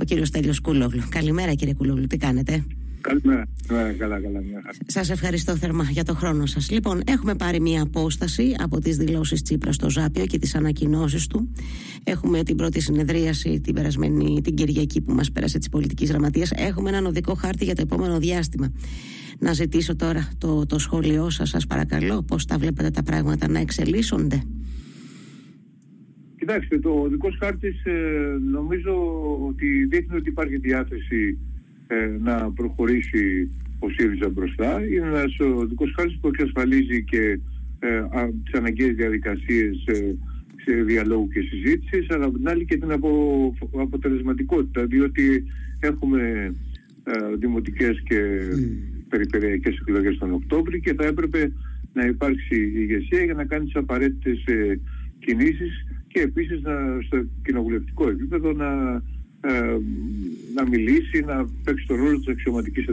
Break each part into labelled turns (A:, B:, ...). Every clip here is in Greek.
A: ο κύριος Τέλειος Κούλογλου. Καλημέρα κύριε Κούλογλου, τι κάνετε;
B: Καλημέρα. Καλά, καλά, καλά.
A: Σας ευχαριστώ θερμά για το χρόνο σας. Λοιπόν, έχουμε πάρει μία απόσταση από τις δηλώσεις Τσίπρας στο Ζάπιο και τις ανακοινώσεις του. Έχουμε την πρώτη συνεδρίαση την περασμένη την Κυριακή που μας πέρασε της πολιτικής γραμματείας. Έχουμε έναν οδικό χάρτη για το επόμενο διάστημα. Να ζητήσω τώρα το, το σχόλιο σας, σας παρακαλώ, πώς τα βλέπετε τα πράγματα να εξελίσσονται.
B: Κοιτάξτε, το οδικό χάρτης ε, νομίζω ότι δείχνει ότι υπάρχει διάθεση ε, να προχωρήσει ο ΣΥΡΙΖΑ μπροστά. Είναι ένας οδικό χάρτης που εξασφαλίζει και ε, τις αναγκαίες διαδικασίες σε διαλόγου και συζήτησης, αλλά από την άλλη και την απο, αποτελεσματικότητα, διότι έχουμε ε, δημοτικές και mm. περιφερειακές εκλογές τον Οκτώβρη και θα έπρεπε να υπάρξει ηγεσία για να κάνει τις απαραίτητες ε, κινήσεις και επίσης να, στο κοινοβουλευτικό επίπεδο να ε, να μιλήσει, να παίξει τον ρόλο της αξιωματικής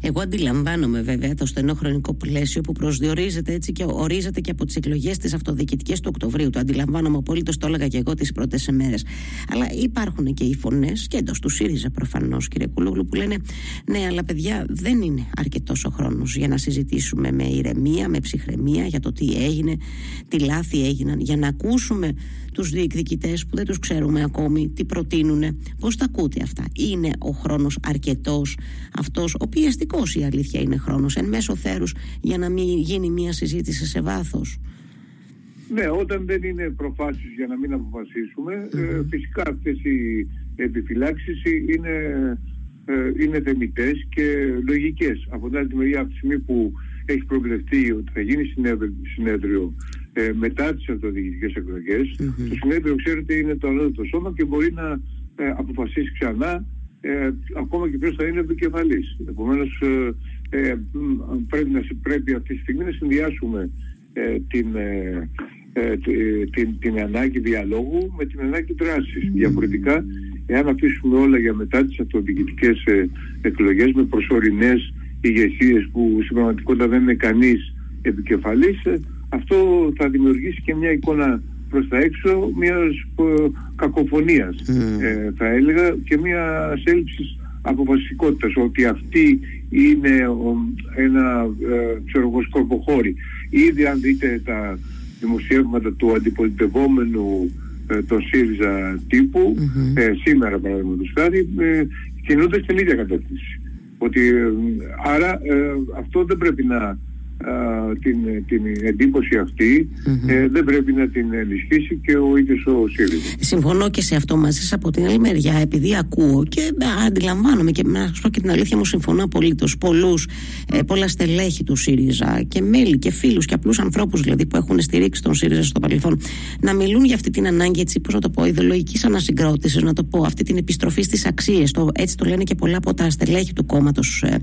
A: Εγώ αντιλαμβάνομαι βέβαια το στενό χρονικό πλαίσιο που προσδιορίζεται έτσι και ορίζεται και από τις εκλογές τη αυτοδιοικητική του Οκτωβρίου. Το αντιλαμβάνομαι απολύτω, το έλεγα και εγώ τις πρώτες ημέρες. Αλλά υπάρχουν και οι φωνές και εντός του ΣΥΡΙΖΑ προφανώς, κύριε Κούλογλου, που λένε ναι, αλλά παιδιά δεν είναι αρκετός ο χρόνος για να συζητήσουμε με ηρεμία, με ψυχραιμία για το τι έγινε, τι λάθη έγιναν, για να ακούσουμε τους διεκδικητές που δεν τους ξέρουμε ακόμη τι προτείνουν. Πώς τα ακούτε αυτά; Είναι ο χρόνος αρκετός; Αυτός, ο πιεστικός η αλήθεια είναι χρόνος, εν μέσω θέρους για να μην γίνει μια συζήτηση σε βάθος;
B: Ναι, όταν δεν είναι προφάσεις για να μην αποφασίσουμε, ε, φυσικά αυτές οι επιφυλάξεις είναι, ε, είναι θεμητές και λογικές. Από την άλλη μεριά, από τη στιγμή που έχει προβλεφτεί ότι θα γίνει συνέδριο ε, μετά τις αυτοδιοικητικές το συνέδριο ξέρετε είναι το ανώτατο σώμα και μπορεί να ε, αποφασίσει ξανά ε, ακόμα και ποιος θα είναι επικεφαλής. Επομένως ε, ε, πρέπει, να, πρέπει αυτή τη στιγμή να συνδυάσουμε την, την, την, ανάγκη διαλόγου με την ανάγκη δράσης. Διαφορετικά, εάν αφήσουμε όλα για μετά τις αυτοδιοικητικές εκλογές με προσωρινές ηγεσίες που στην πραγματικότητα δεν είναι κανείς επικεφαλής, αυτό θα δημιουργήσει και μια εικόνα προς τα έξω μιας ε, κακοφωνίας ε, θα έλεγα και μια έλλειψης αποφασιστικότητας ότι αυτή είναι ο, ένα ε, ξέρω εγώ σκορποχώρι ήδη αν δείτε τα δημοσιεύματα του αντιπολιτευόμενου ε, το ΣΥΡΙΖΑ τύπου ε, σήμερα παραδείγματος χάρη ε, κινούνται στην ίδια κατεύθυνση. Ότι άρα αυτό δεν πρέπει να την, την εντύπωση ε, δεν πρέπει να την ενισχύσει και ο ίδιος ο ΣΥΡΙΖΑ.
A: Συμφωνώ και σε αυτό μαζί σας από την άλλη μεριά επειδή ακούω και αντιλαμβάνομαι και να σας πω και την αλήθεια μου συμφωνώ απολύτως. Πολλούς, ε, πολλά στελέχη του ΣΥΡΙΖΑ και μέλη και φίλους και απλούς ανθρώπους δηλαδή που έχουν στηρίξει τον ΣΥΡΙΖΑ στο παρελθόν να μιλούν για αυτή την ανάγκη έτσι πώς να το πω ιδεολογικής ανασυγκρότησης να το πω αυτή την επιστροφή στις αξίες. Το, έτσι το λένε και πολλά από τα στελέχη του κόμματος ε,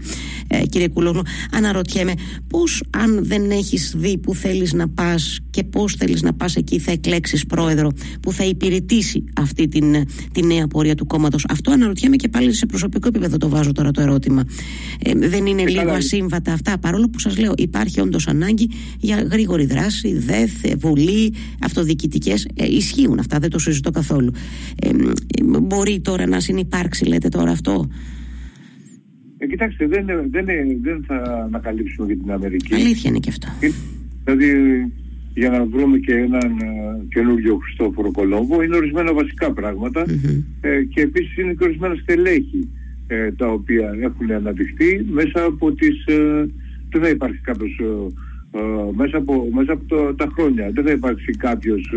A: ε, κύριε Κουλόγλου. Αναρωτιέμαι πώς αν δεν έχεις δει που θέλεις να πας και πώς θέλεις να πας εκεί θα εκλέξεις πρόεδρο που θα υπηρετήσει αυτή την, την νέα πορεία του κόμματος. Αυτό αναρωτιέμαι και πάλι σε προσωπικό επίπεδο το βάζω τώρα το ερώτημα. Ε, δεν είναι ε, λίγο ασύμβατα αυτά παρόλο που σας λέω υπάρχει όντως ανάγκη για γρήγορη δράση, ΔΕΘ, Βουλή, αυτοδιοικητικές. Ε, ισχύουν αυτά, δεν το συζητώ καθόλου. Ε, μπορεί τώρα να συνεπάρξει λέτε τώρα αυτό;
B: Ε, κοιτάξτε, δεν, δεν, δεν θα ανακαλύψουμε για την Αμερική.
A: Αλήθεια είναι και αυτό.
B: Ε, δηλαδή, για να βρούμε και έναν uh, καινούριο Χριστόφορο Κολόμβο, είναι ορισμένα βασικά ε, και επίσης είναι και ορισμένα στελέχη ε, τα οποία έχουν αναδειχθεί μέσα από τις... Ε, δεν θα υπάρχει κάποιος μέσα από, μέσα από το, τα χρόνια. Δεν θα υπάρξει κάποιος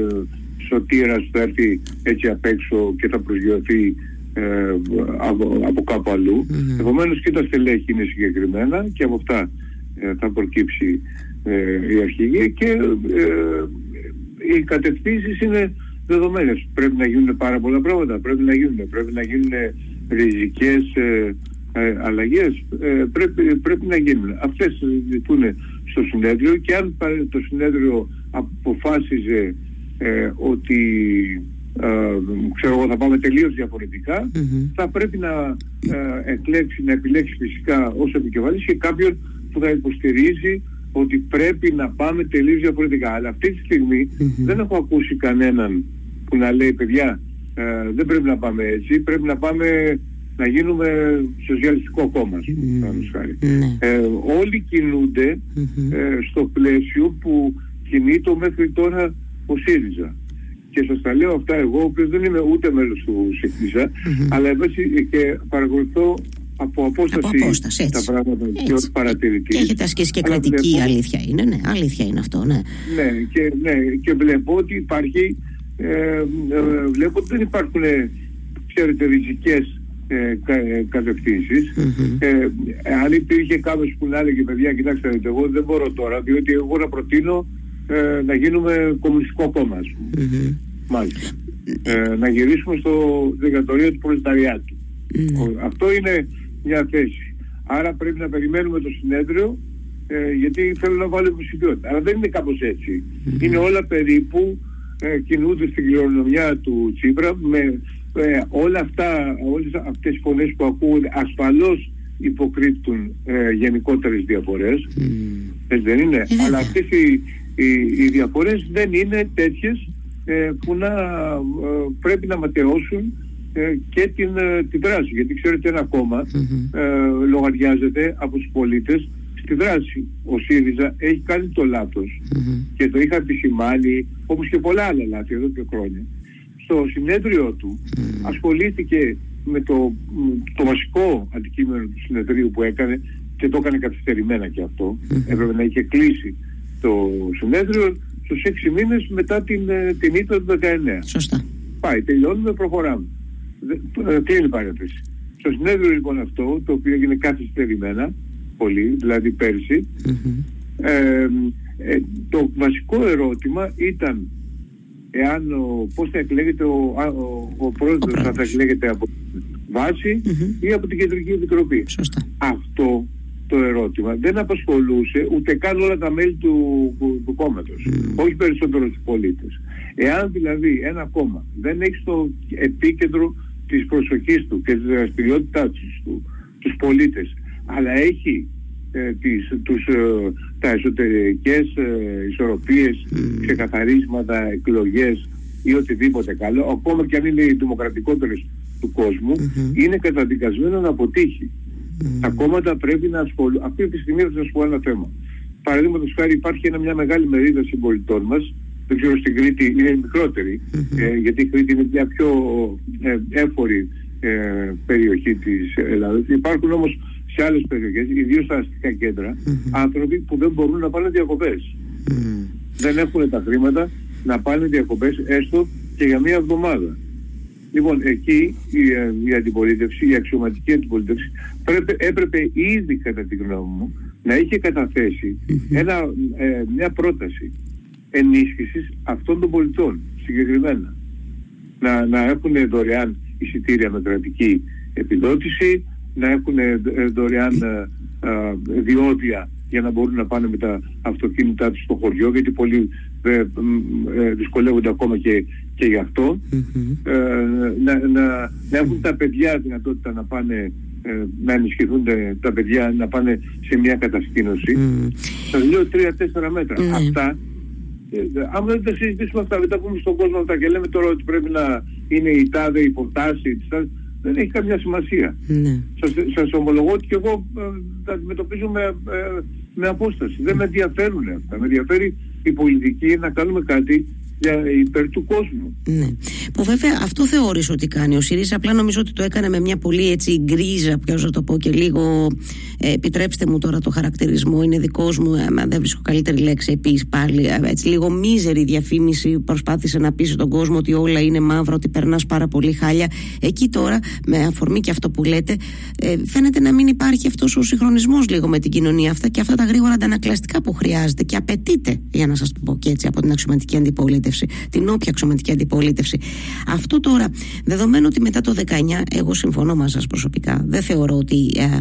B: σωτήρας που θα έρθει έτσι απ' έξω και θα προσγειωθεί ε, από, από κάπου αλλού. Mm-hmm. Επομένως και τα στελέχη είναι συγκεκριμένα και από αυτά ε, θα προκύψει ε, η αρχηγή και ε, οι κατευθύνσεις είναι δεδομένες. Πρέπει να γίνουν πάρα πολλά πράγματα, πρέπει να γίνουν, πρέπει να γίνουν ριζικές αλλαγές, πρέπει, πρέπει να γίνουν. Αυτές συζητούν στο συνέδριο και αν το συνέδριο αποφάσιζε ότι ε, ξέρω εγώ θα πάμε τελείως θα πρέπει να ε, εκλέξει, να επιλέξει φυσικά ως επικεφαλής και κάποιον που θα υποστηρίζει ότι πρέπει να πάμε τελείως διαφορετικά. Αλλά αυτή τη στιγμη δεν έχω ακούσει κανέναν που να λέει παιδιά Ε, δεν πρέπει να πάμε έτσι. Πρέπει να πάμε να γίνουμε σοσιαλιστικό κόμμα, mm. ε, όλοι ε, στο πλαίσιο που κινείται μέχρι τώρα ο ΣΥΡΙΖΑ. Και σας τα λέω αυτά εγώ, ο οποίος δεν είμαι ούτε μέλος του ΣΥΡΙΖΑ, αλλά εδώ και παρακολουθώ από απόσταση, από απόσταση τα πράγματα έτσι. και ως παρατηρητή.
A: Και έχετε ασκήσει και κριτική, βλέπω... αλήθεια είναι, ναι, αλήθεια είναι αυτό, ναι.
B: Ναι, και, ναι, και βλέπω ότι υπάρχει, ε, ε, βλέπω ότι δεν υπάρχουν, ξέρετε, ριζικές ε, ε κατευθύνσεις. Ε, αν υπήρχε κάποιος που να έλεγε παιδιά κοιτάξτε εγώ δεν μπορώ τώρα διότι εγώ να προτείνω ε, να γίνουμε κομμουνιστικό κόμμα μάλιστα. Ε, να γυρίσουμε στο δικατορείο του προλεταριάτου. Αυτό είναι μια θέση. Άρα πρέπει να περιμένουμε το συνέδριο ε, γιατί θέλω να βάλω υποψηφιότητα. Αλλά δεν είναι κάπως είναι όλα περίπου ε, κινούνται στην κληρονομιά του Τσίπρα με ε, όλα αυτά, όλες αυτές οι φωνές που ακούγονται ασφαλώς υποκρύπτουν ε, γενικότερες διαφορές. Mm. δεν είναι; Ε, αλλά αυτές οι, οι, οι, διαφορές δεν είναι τέτοιες ε, που να ε, πρέπει να ματαιώσουν και την, την δράση. Γιατί ξέρετε ένα λογαριάζεται από τους πολίτες στη δράση. Ο ΣΥΡΙΖΑ έχει κάνει το λαθος και το είχα επισημάνει όπως και πολλά άλλα λάθη εδώ και χρόνια. Στο συνέδριο του ασχολήθηκε με το, το βασικό αντικείμενο του συνεδρίου που έκανε και το έκανε καθυστερημένα και αυτό. Έπρεπε να είχε κλείσει το συνέδριο στους έξι μήνες μετά την, ε, την ήττα του 19.
A: Σωστά.
B: Πάει, τελειώνουμε, προχωράμε. Ε, κλείνει παρέτηση. Στο συνέδριο λοιπόν αυτό, το οποίο έγινε καθυστερημένα, πολύ, δηλαδή πέρσι, ε, ε, το βασικό ερώτημα ήταν εάν ο, πώς θα εκλέγεται ο, ο, ο πρόεδρος, θα, θα εκλέγεται από βάση ή από την Κεντρική Επιτροπή.
A: Σωστά.
B: Αυτό το ερώτημα δεν απασχολούσε ούτε καν όλα τα μέλη του, του, του κόμματος, όχι περισσότερο τους πολίτες. Εάν δηλαδή ένα κόμμα δεν έχει στο επίκεντρο της προσοχής του και της δραστηριότητάς του τους πολίτες, αλλά έχει ε, τις, τους, ε, τα εσωτερικές ε, ισορροπίες, mm. ξεκαθαρίσματα, εκλογές ή οτιδήποτε καλό, ακόμα και αν είναι οι δημοκρατικότερες του κόσμου, mm-hmm. είναι καταδικασμένο να αποτύχει. Mm. Τα κόμματα πρέπει να ασχολούν. Αυτή τη στιγμή θα σας πω ένα θέμα. Παραδείγματος χάρη υπάρχει ένα, μια μεγάλη μερίδα συμπολιτών μας, δεν ξέρω στην Κρήτη είναι μικρότερη, mm-hmm. ε, γιατί η Κρήτη είναι μια πιο ε, έφορη ε, περιοχή της Ελλάδας. Υπάρχουν όμως σε άλλες περιοχές, ιδίως στα αστικά κέντρα, άνθρωποι που δεν μπορούν να πάνε διακοπές. Δεν έχουν τα χρήματα να πάνε διακοπές έστω και για μία εβδομάδα. Λοιπόν, εκεί η, ε, η αντιπολίτευση, η αξιωματική αντιπολίτευση πρέπει, έπρεπε ήδη κατά τη γνώμη μου να είχε καταθέσει ένα, ε, μια πρόταση ενίσχυσης αυτών των πολιτών συγκεκριμένα. Να, να έχουν δωρεάν εισιτήρια με κρατική επιδότηση, να έχουν ε, δωρεάν ε, ε, διόδια για να μπορούν να πάνε με τα αυτοκίνητά τους στο χωριό γιατί πολλοί δυσκολεύονται ακόμα και, και γι' αυτό. Να, να, να έχουν τα παιδιά δυνατότητα να πάνε να ενισχυθούν τα παιδιά να πάνε σε μια κατασκήνωση mm. σας λέω τρία-τέσσερα μέτρα mm. αυτά αν δεν τα συζητήσουμε αυτά δεν τα πούμε στον κόσμο αυτά και λέμε τώρα ότι πρέπει να είναι η τάδε υποτάση δεν έχει καμιά σημασία. Ναι. Σας, σας ομολογώ ότι και εγώ ε, τα αντιμετωπίζω με, ε, με απόσταση. Δεν με ενδιαφέρουν αυτά. Με ενδιαφέρει η πολιτική να κάνουμε κάτι για υπέρ του κόσμου.
A: Ναι. Που βέβαια αυτό θεωρείς ότι κάνει ο ΣΥΡΙΖΑ. Απλά νομίζω ότι το έκανε με μια πολύ έτσι γκρίζα, ποιο να το πω και λίγο. Ε, επιτρέψτε μου τώρα το χαρακτηρισμό, είναι δικός μου. Ε, δεν βρίσκω καλύτερη λέξη επίσης πάλι. Ε, έτσι, λίγο μίζερη διαφήμιση. Προσπάθησε να πείσει τον κόσμο ότι όλα είναι μαύρα, ότι περνάς πάρα πολύ χάλια. Εκεί τώρα, με αφορμή και αυτό που λέτε, ε, φαίνεται να μην υπάρχει αυτός ο συγχρονισμός λίγο με την κοινωνία αυτά και αυτά τα γρήγορα αντανακλαστικά που χρειάζεται και απαιτείται, για να σας το πω και έτσι, από την αξιωματική αντιπολίτευση την όποια αξιωματική αντιπολίτευση. Αυτό τώρα, δεδομένου ότι μετά το 19, εγώ συμφωνώ μαζί σας προσωπικά, δεν θεωρώ ότι ε,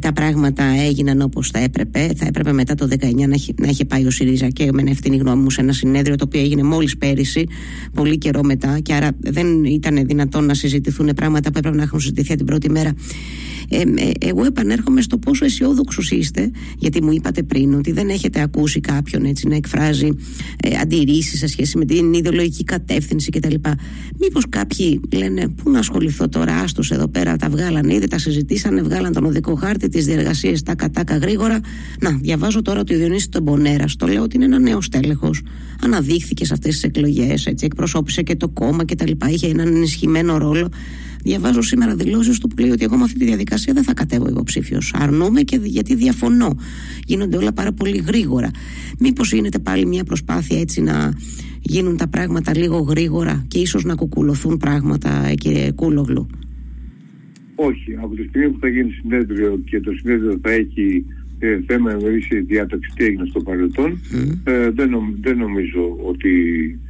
A: τα πράγματα έγιναν όπως θα έπρεπε. Θα έπρεπε μετά το 19 να έχει, να έχει πάει ο ΣΥΡΙΖΑ και με ευθύνη γνώμη μου σε ένα συνέδριο το οποίο έγινε μόλις πέρυσι, πολύ καιρό μετά, και άρα δεν ήταν δυνατόν να συζητηθούν πράγματα που έπρεπε να έχουν συζητηθεί την πρώτη μέρα. Ε, ε, εγώ επανέρχομαι στο πόσο αισιόδοξος είστε, γιατί μου είπατε πριν ότι δεν έχετε ακούσει κάποιον έτσι να εκφράζει ε, αντιρρήσεις σε σχέση με την ιδεολογική κατεύθυνση κτλ. Μήπως κάποιοι λένε, Πού να ασχοληθώ τώρα, άστος εδώ πέρα, τα βγάλανε ήδη, τα συζητήσανε, βγάλαν τον οδικό χάρτη, τις διεργασίες τα κατάκα γρήγορα. Να, διαβάζω τώρα ότι ο Διονύσης τον Πονέρας, το λέω ότι είναι ένα νέο στέλεχος. Αναδείχθηκε σε αυτές τις εκλογές, εκπροσώπησε και το κόμμα κτλ. Είχε έναν ενισχυμένο ρόλο. Διαβάζω σήμερα δηλώσεις του που λέει ότι εγώ με αυτή τη διαδικασία δεν θα κατέβω υποψήφιος. Αρνούμε και γιατί διαφωνώ. Γίνονται όλα πάρα πολύ γρήγορα. Μήπως γίνεται πάλι μια προσπάθεια έτσι να γίνουν τα πράγματα λίγο γρήγορα και ίσως να κουκουλωθούν πράγματα, κύριε Κούλογλου;
B: Όχι. Από τη στιγμή που θα γίνει συνέδριο και το συνέδριο θα έχει ε, θέμα εμερήσια διάταξη τι έγινε στο παρελθόν, ε, δεν, δεν νομίζω ότι ε,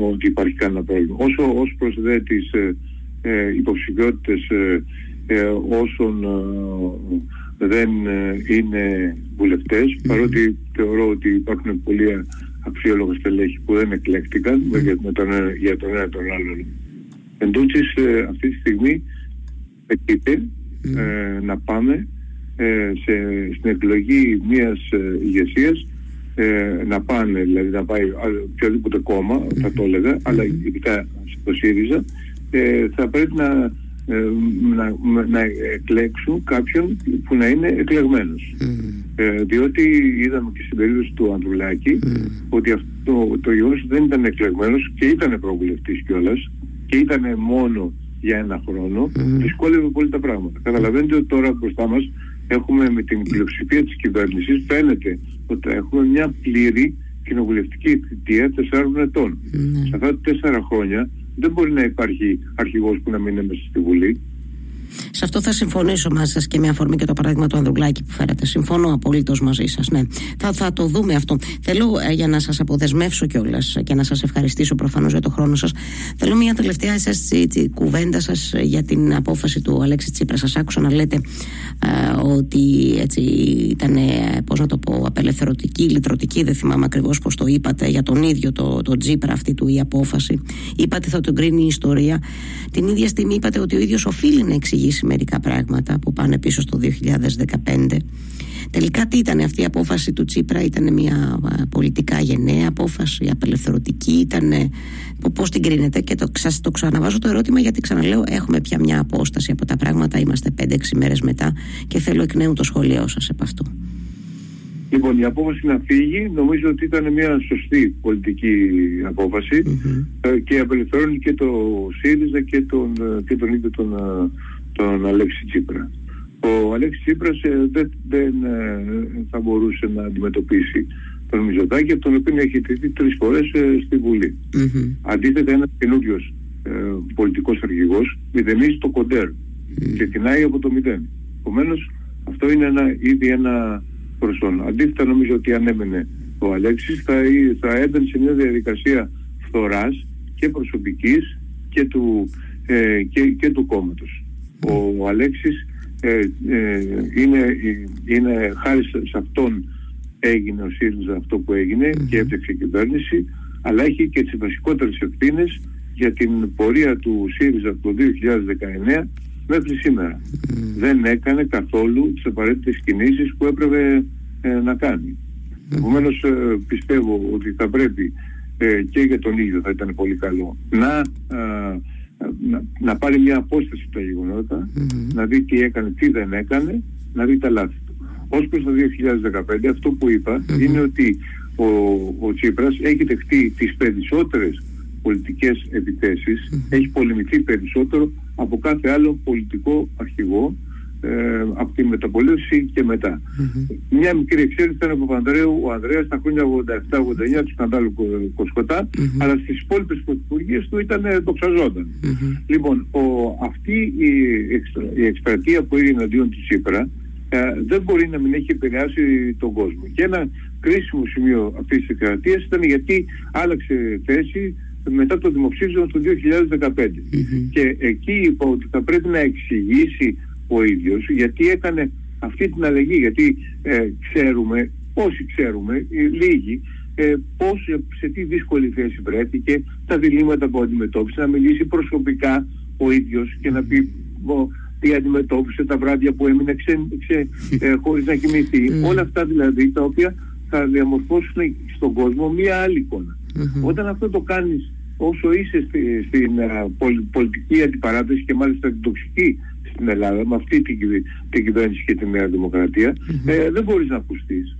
B: ότι υπάρχει κανένα πρόβλημα. Όσο ως προς δε τις ε, ε υποψηφιότητες ε, ε, όσων δεν είναι βουλευτές, παρότι θεωρώ ότι υπάρχουν πολλοί αξιόλογα στελέχη που δεν εκλέχτηκαν για, με τον, για τον ένα τον άλλον. Εν τούτης, αυτή τη στιγμή πετείται να πάμε σε, στην εκλογή μιας ηγεσίας ε, να πάνε, δηλαδή να πάει οποιοδήποτε κόμμα, θα το έλεγα, αλλά ειδικά στο ΣΥΡΙΖΑ, ε, θα πρέπει να, ε, να, να εκλέξουν κάποιον που να είναι εκλεγμένος. Ε, διότι είδαμε και στην περίπτωση του Ανδρουλάκη ότι αυτό το γεγονός δεν ήταν εκλεγμένος και ήταν προβουλευτής κιόλας και ήταν μόνο για ένα χρόνο, δυσκόλευε πολύ τα πράγματα. Καταλαβαίνετε ότι τώρα μπροστά μας έχουμε με την πλειοψηφία της κυβέρνησης φαίνεται ότι έχουμε μια πλήρη κοινοβουλευτική θητεία τεσσάρων ετών. Ναι. Σε αυτά τα τέσσερα χρόνια δεν μπορεί να υπάρχει αρχηγός που να μην είναι μέσα στη Βουλή.
A: Σε αυτό θα συμφωνήσω μαζί σας και με αφορμή και το παράδειγμα του Ανδρουλάκη που φέρατε. Συμφωνώ απολύτως μαζί σας. Ναι. Θα, θα το δούμε αυτό. Θέλω ε, για να σας αποδεσμεύσω κιόλας και να σας ευχαριστήσω προφανώς για το χρόνο σας. Θέλω μια τελευταία εσάς, κουβέντα σας για την απόφαση του Αλέξη Τσίπρα. Σας άκουσα να λέτε ε, ότι έτσι ήταν, πώς να το πω, απελευθερωτική, λυτρωτική. Δεν θυμάμαι ακριβώς πώς το είπατε για τον ίδιο το, το Τσίπρα αυτή του η απόφαση. Είπατε θα τον κρίνει η ιστορία. Την ίδια στιγμή είπατε ότι ο ίδιος οφείλει να εξηγήσει εξηγήσει μερικά πράγματα που πάνε πίσω στο 2015. Τελικά τι ήταν αυτή η απόφαση του Τσίπρα, ήταν μια πολιτικά γενναία απόφαση, απελευθερωτική, ήταν πώς την κρίνετε; Και το, το ξαναβάζω το ερώτημα γιατί ξαναλέω έχουμε πια μια απόσταση από τα πράγματα, είμαστε 5-6 μέρες μετά και θέλω εκ νέου το σχολείο σας επ' αυτού.
B: Λοιπόν, η απόφαση να φύγει νομίζω ότι ήταν μια σωστή πολιτική ε, και απελευθερώνει και το ΣΥΡΙΖΑ και τον, ε, και τον ίδιο τον, ε, τον Αλέξη Τσίπρα. Ο Αλέξης Τσίπρας ε, δεν, δεν ε, θα μπορούσε να αντιμετωπίσει τον Μητσοτάκη, από τον οποίο έχει τεθεί τρεις φορές ε, στη Βουλή. Mm-hmm. Αντίθετα ένας καινούριος ε, πολιτικός αρχηγός μηδενίζει το κοντέρ mm-hmm. και τεινάει από το μηδέν. Επομένως, αυτό είναι ένα, ήδη ένα προσόν. Αντίθετα νομίζω ότι αν έμενε ο Αλέξης θα, θα έμπαινε σε μια διαδικασία φθοράς και προσωπικής και του, ε, και, και του κόμματος ο Αλέξης ε, ε, είναι, είναι χάρη σε αυτόν έγινε ο ΣΥΡΙΖΑ αυτό που έγινε και έπαιξε κυβέρνηση αλλά έχει και τις βασικότερες ευθύνες για την πορεία του ΣΥΡΙΖΑ από το 2019 μέχρι σήμερα. Δεν έκανε καθόλου τις απαραίτητες κινήσεις που έπρεπε ε, να κάνει. Επομένως πιστεύω ότι θα πρέπει και για τον ίδιο θα ήταν πολύ καλό να να, να πάρει μια απόσταση από τα γεγονότα, να δει τι έκανε, τι δεν έκανε, να δει τα λάθη του. Ω προς το 2015, αυτό που είπα είναι ότι ο, ο Τσίπρας έχει δεχτεί τις περισσότερες πολιτικές επιθέσεις, έχει πολεμηθεί περισσότερο από κάθε άλλο πολιτικό αρχηγό ε, από τη μεταπολίτευση και μετά. Mm-hmm. Μια μικρή εξέλιξη ήταν από Παπανδρέου ο Ανδρέας στα χρόνια 87-89 του σκανδάλου Κοσκοτά, mm-hmm. αλλά στις υπόλοιπες πρωθυπουργίες του ήταν δοξαζονταν mm-hmm. Λοιπόν, ο, αυτή η, εξτρα, η εκστρατεία που έγινε αντίον του Τσίπρα ε, δεν μπορεί να μην έχει επηρεάσει τον κόσμο. Και ένα κρίσιμο σημείο αυτής της εκστρατείας ήταν γιατί άλλαξε θέση μετά το δημοψήφισμα του 2015. Και εκεί είπα ότι θα πρέπει να εξηγήσει ο ίδιος γιατί έκανε αυτή την αλλαγή γιατί ε, ξέρουμε όσοι ξέρουμε ε, λίγοι ε, πώς, σε τι δύσκολη θέση βρέθηκε τα διλήμματα που αντιμετώπισε να μιλήσει προσωπικά ο ίδιος και να πει τι αντιμετώπισε τα βράδια που έμεινε ξε, ξε, ε, χωρίς να κοιμηθεί. Όλα αυτά δηλαδή τα οποία θα διαμορφώσουν στον κόσμο μία άλλη Όταν αυτό το κάνεις όσο είσαι στη, στην πολιτική αντιπαράθεση και μάλιστα την τοξική στην Ελλάδα με αυτή την, την κυβέρνηση και τη Νέα ε, δεν μπορείς να ακουστείς.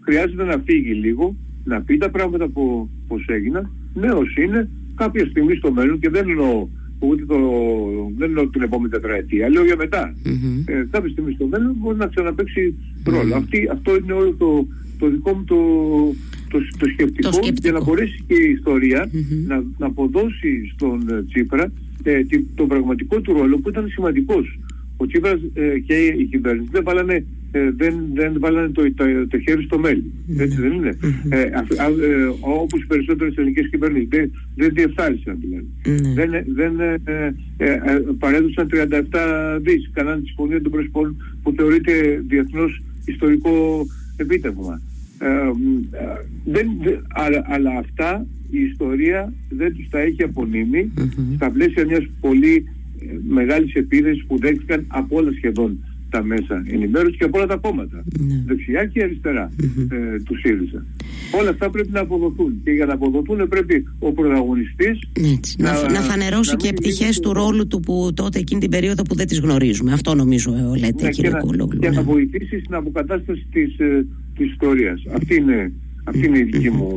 B: Χρειάζεται να φύγει λίγο, να πει τα πράγματα που, πώς έγιναν. Νέος είναι κάποια στιγμή στο μέλλον και δεν εννοώ ούτε το, δεν εννοώ την επόμενη τετραετία, λέω για μετά. Ε, κάποια στιγμή στο μέλλον μπορεί να ξαναπαίξει Αυτή, αυτό είναι όλο το, το δικό μου το, το, το, σκεπτικό, για να μπορέσει και η ιστορια να, να αποδώσει στον ε, Τσίπρα ε, τον πραγματικό του ρόλο που ήταν σημαντικός. Ο Τσίπρας ε, και η κυβέρνηση δεν βάλανε, ε, δεν, δεν βάλανε το, το, το, χέρι στο μέλι. Έτσι δεν είναι. Ε, ε, όπως οι περισσότερες ελληνικές κυβερνήσεις δεν, δεν διεφθάρισαν δηλαδή. Δεν, δεν ε, ε, παρέδωσαν 37 δις. Κάναν τη συμφωνία των Πρεσπών που θεωρείται διεθνώς ιστορικό επίτευγμα. δεν, αλλά, αλλά αυτά η ιστορία δεν τους τα έχει απονείμει στα πλαίσια μιας πολύ ε, μεγάλης επίθεσης που δέχτηκαν από όλα σχεδόν τα μέσα ενημέρωσης και από όλα τα κόμματα. Ναι. Δεξιά και αριστερά ε, τους ΣΥΡΙΖΑ. Όλα αυτά πρέπει να αποδοθούν. Και για να αποδοθούν πρέπει ο πρωταγωνιστής
A: να, να, να φανερώσει να και πτυχέ του ρόλου του που τότε εκείνη την περίοδο που δεν τις γνωρίζουμε. Αυτό νομίζω ε, λέτε ναι, κύριε Κούλογλου.
B: Και, να, ναι. βοηθήσεις στην αποκατάσταση της, ε, της ιστορίας. Αυτή είναι αυτή είναι η δική μου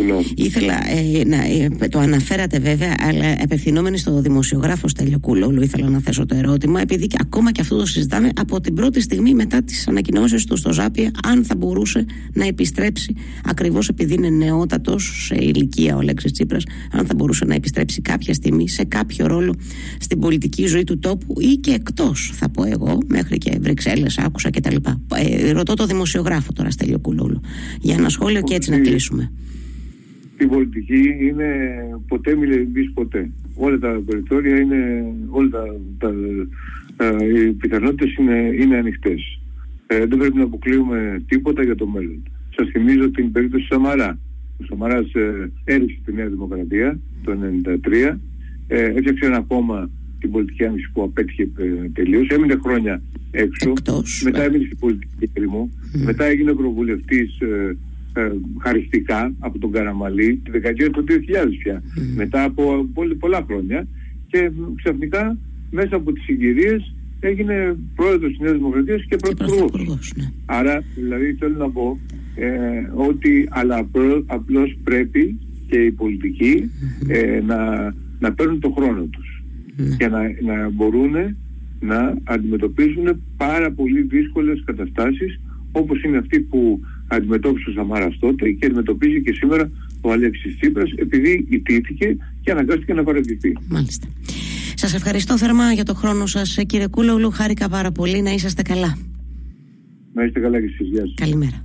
B: γνώμη.
A: Ήθελα ε, να ε, το αναφέρατε βέβαια, αλλά απευθυνόμενοι στο δημοσιογράφο Στέλιο Κούλογλου, ήθελα να θέσω το ερώτημα, επειδή και ακόμα και αυτό το συζητάμε από την πρώτη στιγμή μετά τις ανακοινώσεις του στο Ζάπια, αν θα μπορούσε να επιστρέψει, ακριβώς επειδή είναι νεότατος σε ηλικία ο Λέξη Τσίπρας, αν θα μπορούσε να επιστρέψει κάποια στιγμή σε κάποιο ρόλο στην πολιτική ζωή του τόπου ή και εκτός, θα πω εγώ, μέχρι και Βρυξέλλες, άκουσα κτλ. Ε, ρωτώ το δημοσιογράφο τώρα Στέλιο Κούλογλου για ένα σχόλιο και έτσι να κλείσουμε.
B: Στην πολιτική είναι ποτέ μιλευείς ποτέ. Όλα τα περιθώρια είναι, όλα τα, τα, τα οι πιθανότητες είναι, είναι ανοιχτές. Ε, δεν πρέπει να αποκλείουμε τίποτα για το μέλλον. Σας θυμίζω την περίπτωση Σαμαρά. Ο Σαμαράς ε, έριξε τη Νέα Δημοκρατία το 1993, ε, έφτιαξε ένα κόμμα την πολιτική άνοιξη που απέτυχε ε, τελείως, έμεινε χρόνια έξω,
A: Εκτός,
B: μετά έμεινε στην πολιτική ερήμο, μετά έγινε προβουλευτής ε, ε, χαριστικά από τον Καραμαλή τη δεκαετία του 2000 πια, μετά από πολλά χρόνια και ξαφνικά μέσα από τις συγκυρίες έγινε πρόεδρος της Νέας Δημοκρατίας και πρωθυπουργός. Ναι. Άρα δηλαδή θέλω να πω ε, ότι αλλά απλώς πρέπει και οι πολιτικοι ε, να, να παίρνουν το χρόνο τους ναι. και να, να μπορούν να αντιμετωπίζουν πάρα πολύ δύσκολες καταστάσεις όπως είναι αυτή που αντιμετώπισε ο Σαμάρας τότε και αντιμετωπίζει και σήμερα ο Αλέξης Τσίπρας επειδή ιτήθηκε και αναγκάστηκε να παραιτηθεί.
A: Μάλιστα. Σας ευχαριστώ θερμά για το χρόνο σας κύριε Κούλογλου. Χάρηκα πάρα πολύ. Να είσαστε καλά.
B: Να είστε καλά και εσείς. Γεια σας.
A: Καλημέρα.